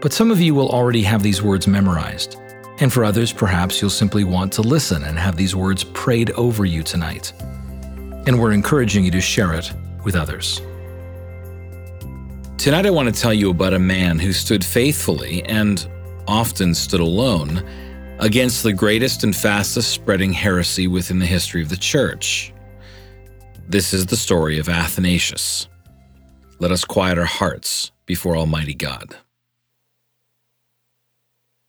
But some of you will already have these words memorized. And for others, perhaps you'll simply want to listen and have these words prayed over you tonight. And we're encouraging you to share it with others. Tonight, I want to tell you about a man who stood faithfully and often stood alone against the greatest and fastest spreading heresy within the history of the Church. This is the story of Athanasius. Let us quiet our hearts before Almighty God.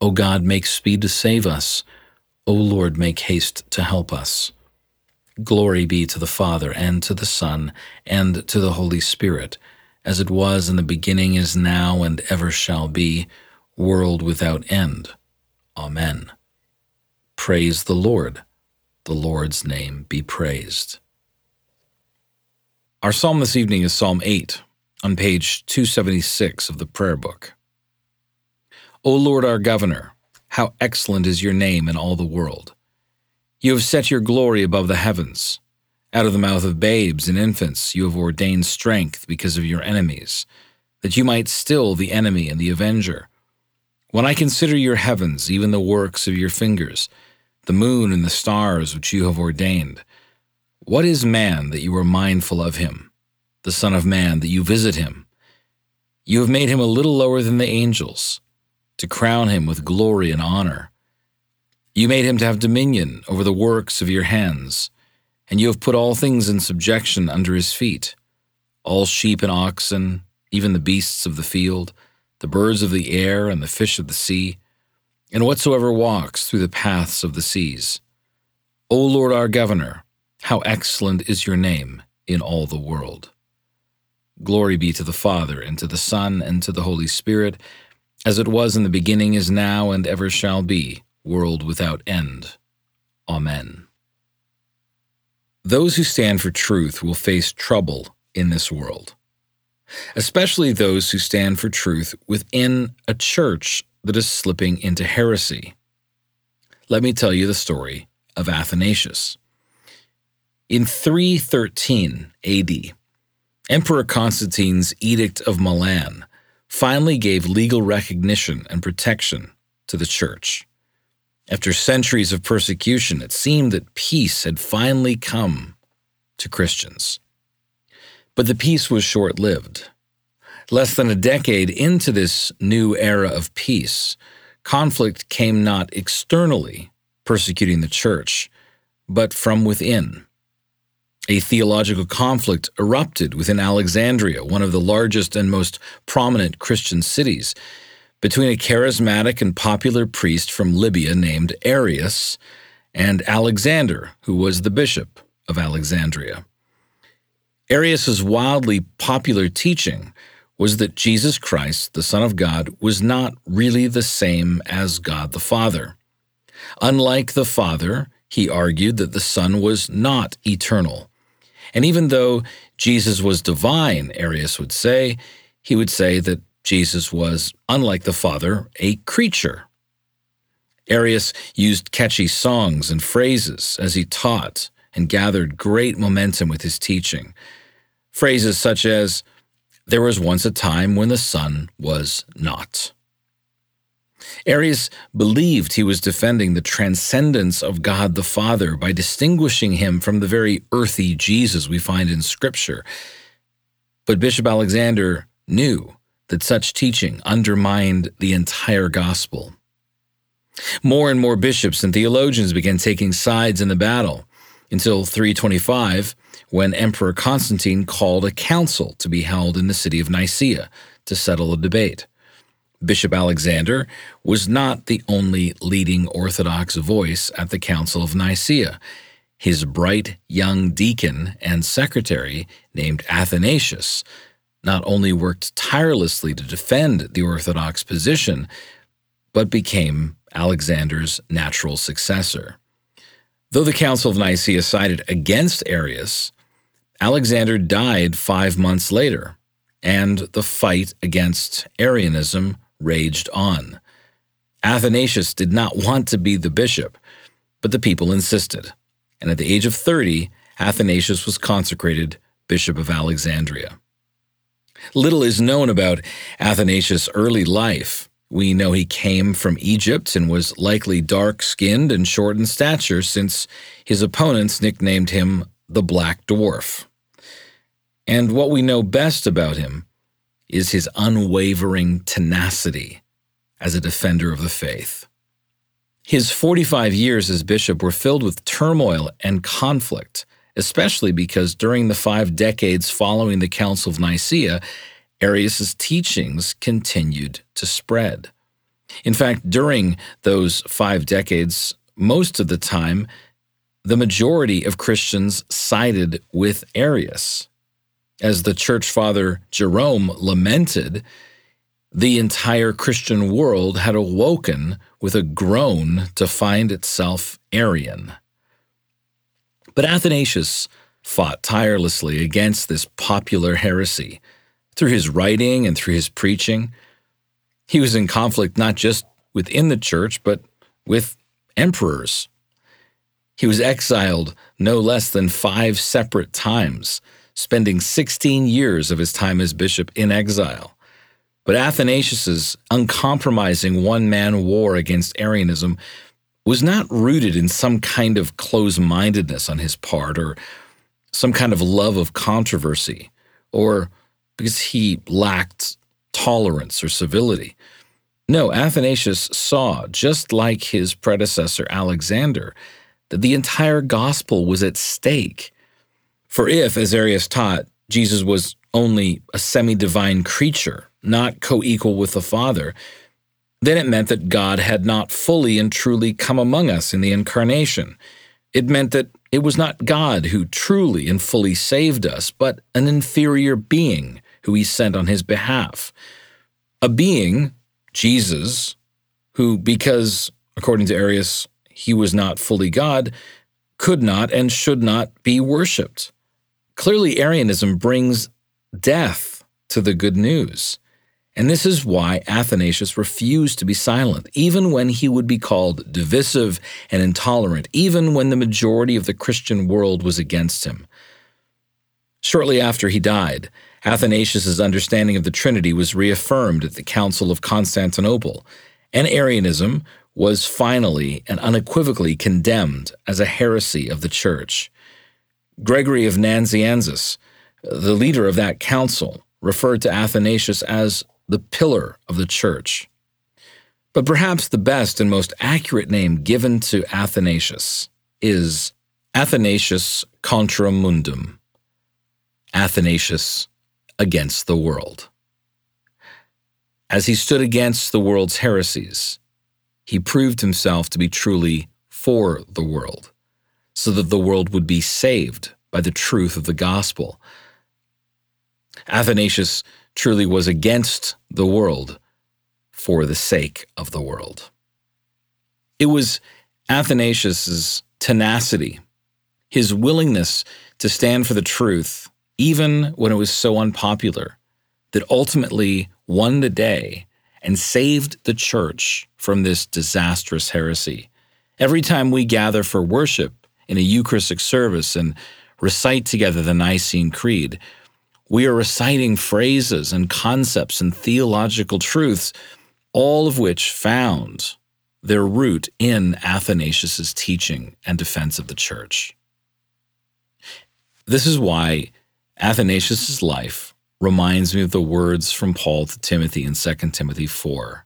O God, make speed to save us. O Lord, make haste to help us. Glory be to the Father, and to the Son, and to the Holy Spirit, as it was in the beginning, is now, and ever shall be, world without end. Amen. Praise the Lord. The Lord's name be praised. Our psalm this evening is Psalm 8, on page 276 of the Prayer Book. O Lord our Governor, how excellent is your name in all the world. You have set your glory above the heavens. Out of the mouth of babes and infants you have ordained strength because of your enemies, that you might still the enemy and the avenger. When I consider your heavens, even the works of your fingers, the moon and the stars which you have ordained, what is man that you are mindful of him, the Son of Man that you visit him? You have made him a little lower than the angels to crown him with glory and honor. You made him to have dominion over the works of your hands, and you have put all things in subjection under his feet all sheep and oxen, even the beasts of the field, the birds of the air, and the fish of the sea, and whatsoever walks through the paths of the seas. O Lord our Governor, how excellent is your name in all the world. Glory be to the Father, and to the Son, and to the Holy Spirit as it was in the beginning, is now, and ever shall be, world without end. Amen. Those who stand for truth will face trouble in this world, especially those who stand for truth within a church that is slipping into heresy. Let me tell you the story of Athanasius. In 313 AD, Emperor Constantine's Edict of Milan finally gave legal recognition and protection to the church. After centuries of persecution, it seemed that peace had finally come to Christians. But the peace was short lived. Less than a decade into this new era of peace, conflict came not externally persecuting the church, but from within. A theological conflict erupted within Alexandria, one of the largest and most prominent Christian cities, between a charismatic and popular priest from Libya named Arius and Alexander, who was the bishop of Alexandria. Arius's wildly popular teaching was that Jesus Christ, the Son of God, was not really the same as God the Father. Unlike the Father, he argued that the Son was not eternal. And even though Jesus was divine, Arius would say, he would say that Jesus was, unlike the Father, a creature. Arius used catchy songs and phrases as he taught and gathered great momentum with his teaching. Phrases such as, There was once a time when the Son was not. Arius believed he was defending the transcendence of God the Father by distinguishing him from the very earthy Jesus we find in Scripture. But Bishop Alexander knew that such teaching undermined the entire gospel. More and more bishops and theologians began taking sides in the battle until 325, when Emperor Constantine called a council to be held in the city of Nicaea to settle a debate. Bishop Alexander was not the only leading Orthodox voice at the Council of Nicaea. His bright young deacon and secretary, named Athanasius, not only worked tirelessly to defend the Orthodox position, but became Alexander's natural successor. Though the Council of Nicaea sided against Arius, Alexander died five months later, and the fight against Arianism raged on. Athanasius did not want to be the bishop, but the people insisted, and at the age of 30, Athanasius was consecrated Bishop of Alexandria. Little is known about Athanasius' early life. We know he came from Egypt and was likely dark skinned and short in stature, since his opponents nicknamed him the Black Dwarf. And what we know best about him is his unwavering tenacity as a defender of the faith. His 45 years as bishop were filled with turmoil and conflict, especially because during the five decades following the Council of Nicaea, Arius's teachings continued to spread. In fact, during those five decades, most of the time, the majority of Christians sided with Arius. As the church father Jerome lamented, the entire Christian world had awoken with a groan to find itself Arian. But Athanasius fought tirelessly against this popular heresy through his writing and through his preaching. He was in conflict not just within the church, but with emperors. He was exiled no less than five separate times spending 16 years of his time as bishop in exile. But Athanasius's uncompromising one-man war against Arianism was not rooted in some kind of close-mindedness on his part or some kind of love of controversy or because he lacked tolerance or civility. No, Athanasius saw, just like his predecessor Alexander, that the entire gospel was at stake for if, as Arius taught, Jesus was only a semi divine creature, not co equal with the Father, then it meant that God had not fully and truly come among us in the incarnation. It meant that it was not God who truly and fully saved us, but an inferior being who he sent on his behalf. A being, Jesus, who, because, according to Arius, he was not fully God, could not and should not be worshipped. Clearly, Arianism brings death to the good news. And this is why Athanasius refused to be silent, even when he would be called divisive and intolerant, even when the majority of the Christian world was against him. Shortly after he died, Athanasius's understanding of the Trinity was reaffirmed at the Council of Constantinople, and Arianism was finally and unequivocally condemned as a heresy of the Church. Gregory of Nazianzus, the leader of that council, referred to Athanasius as the pillar of the church. But perhaps the best and most accurate name given to Athanasius is Athanasius contra mundum, Athanasius against the world. As he stood against the world's heresies, he proved himself to be truly for the world, so that the world would be saved by the truth of the gospel. Athanasius truly was against the world for the sake of the world. It was Athanasius's tenacity, his willingness to stand for the truth, even when it was so unpopular, that ultimately won the day and saved the church from this disastrous heresy. Every time we gather for worship in a Eucharistic service and recite together the Nicene Creed, we are reciting phrases and concepts and theological truths, all of which found their root in Athanasius's teaching and defense of the church. This is why Athanasius's life reminds me of the words from Paul to Timothy in 2 Timothy 4.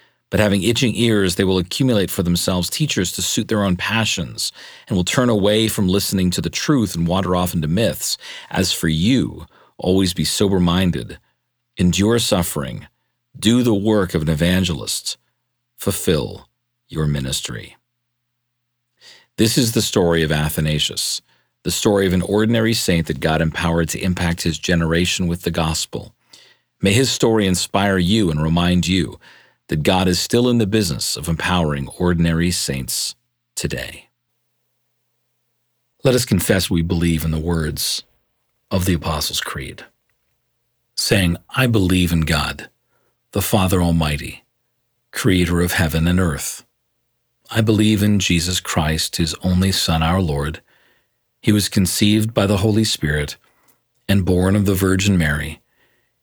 but having itching ears, they will accumulate for themselves teachers to suit their own passions, and will turn away from listening to the truth and wander off into myths. As for you, always be sober minded, endure suffering, do the work of an evangelist, fulfill your ministry. This is the story of Athanasius, the story of an ordinary saint that God empowered to impact his generation with the gospel. May his story inspire you and remind you that God is still in the business of empowering ordinary saints today. Let us confess we believe in the words of the Apostles' Creed, saying, I believe in God, the Father Almighty, creator of heaven and earth. I believe in Jesus Christ, his only Son, our Lord. He was conceived by the Holy Spirit and born of the Virgin Mary.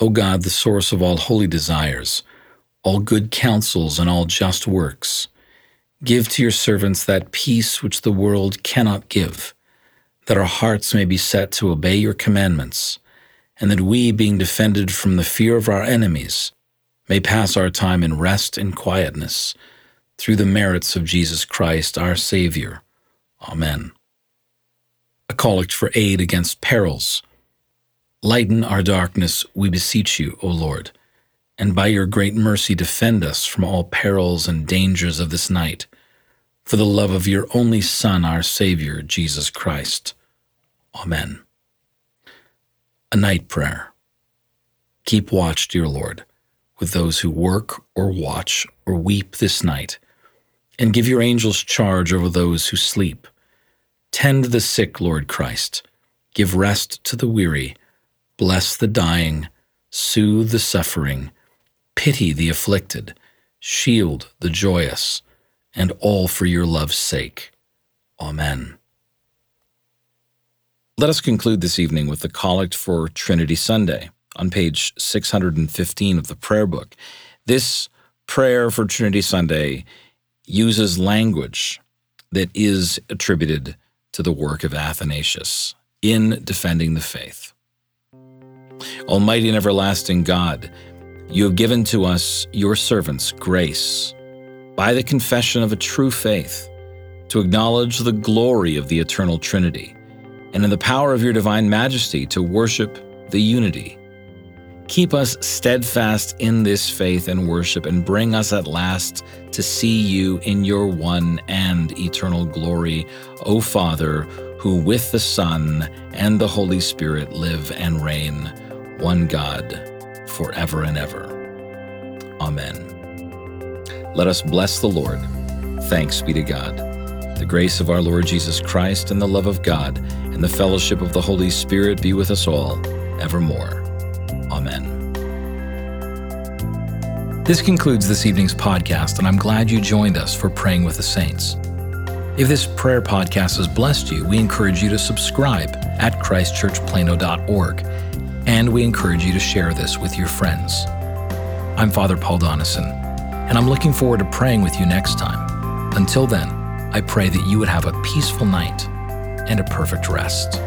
O God, the source of all holy desires, all good counsels, and all just works, give to your servants that peace which the world cannot give, that our hearts may be set to obey your commandments, and that we, being defended from the fear of our enemies, may pass our time in rest and quietness, through the merits of Jesus Christ, our Savior. Amen. A collect for aid against perils Lighten our darkness, we beseech you, O Lord, and by your great mercy defend us from all perils and dangers of this night, for the love of your only Son, our Savior, Jesus Christ. Amen. A night prayer. Keep watch, dear Lord, with those who work or watch or weep this night, and give your angels charge over those who sleep. Tend the sick, Lord Christ. Give rest to the weary. Bless the dying. Soothe the suffering. Pity the afflicted. Shield the joyous. And all for your love's sake. Amen. Let us conclude this evening with the Collect for Trinity Sunday on page 615 of the prayer book. This prayer for Trinity Sunday uses language that is attributed to the work of Athanasius in defending the faith. Almighty and everlasting God, you have given to us, your servants, grace by the confession of a true faith to acknowledge the glory of the eternal Trinity and in the power of your divine majesty to worship the unity. Keep us steadfast in this faith and worship, and bring us at last to see you in your one and eternal glory, O Father, who with the Son and the Holy Spirit live and reign, one God, forever and ever. Amen. Let us bless the Lord. Thanks be to God. The grace of our Lord Jesus Christ and the love of God and the fellowship of the Holy Spirit be with us all evermore. Amen. This concludes this evening's podcast, and I'm glad you joined us for Praying with the Saints. If this prayer podcast has blessed you, we encourage you to subscribe at christchurchplano.org, and we encourage you to share this with your friends. I'm Father Paul Donison, and I'm looking forward to praying with you next time. Until then, I pray that you would have a peaceful night and a perfect rest.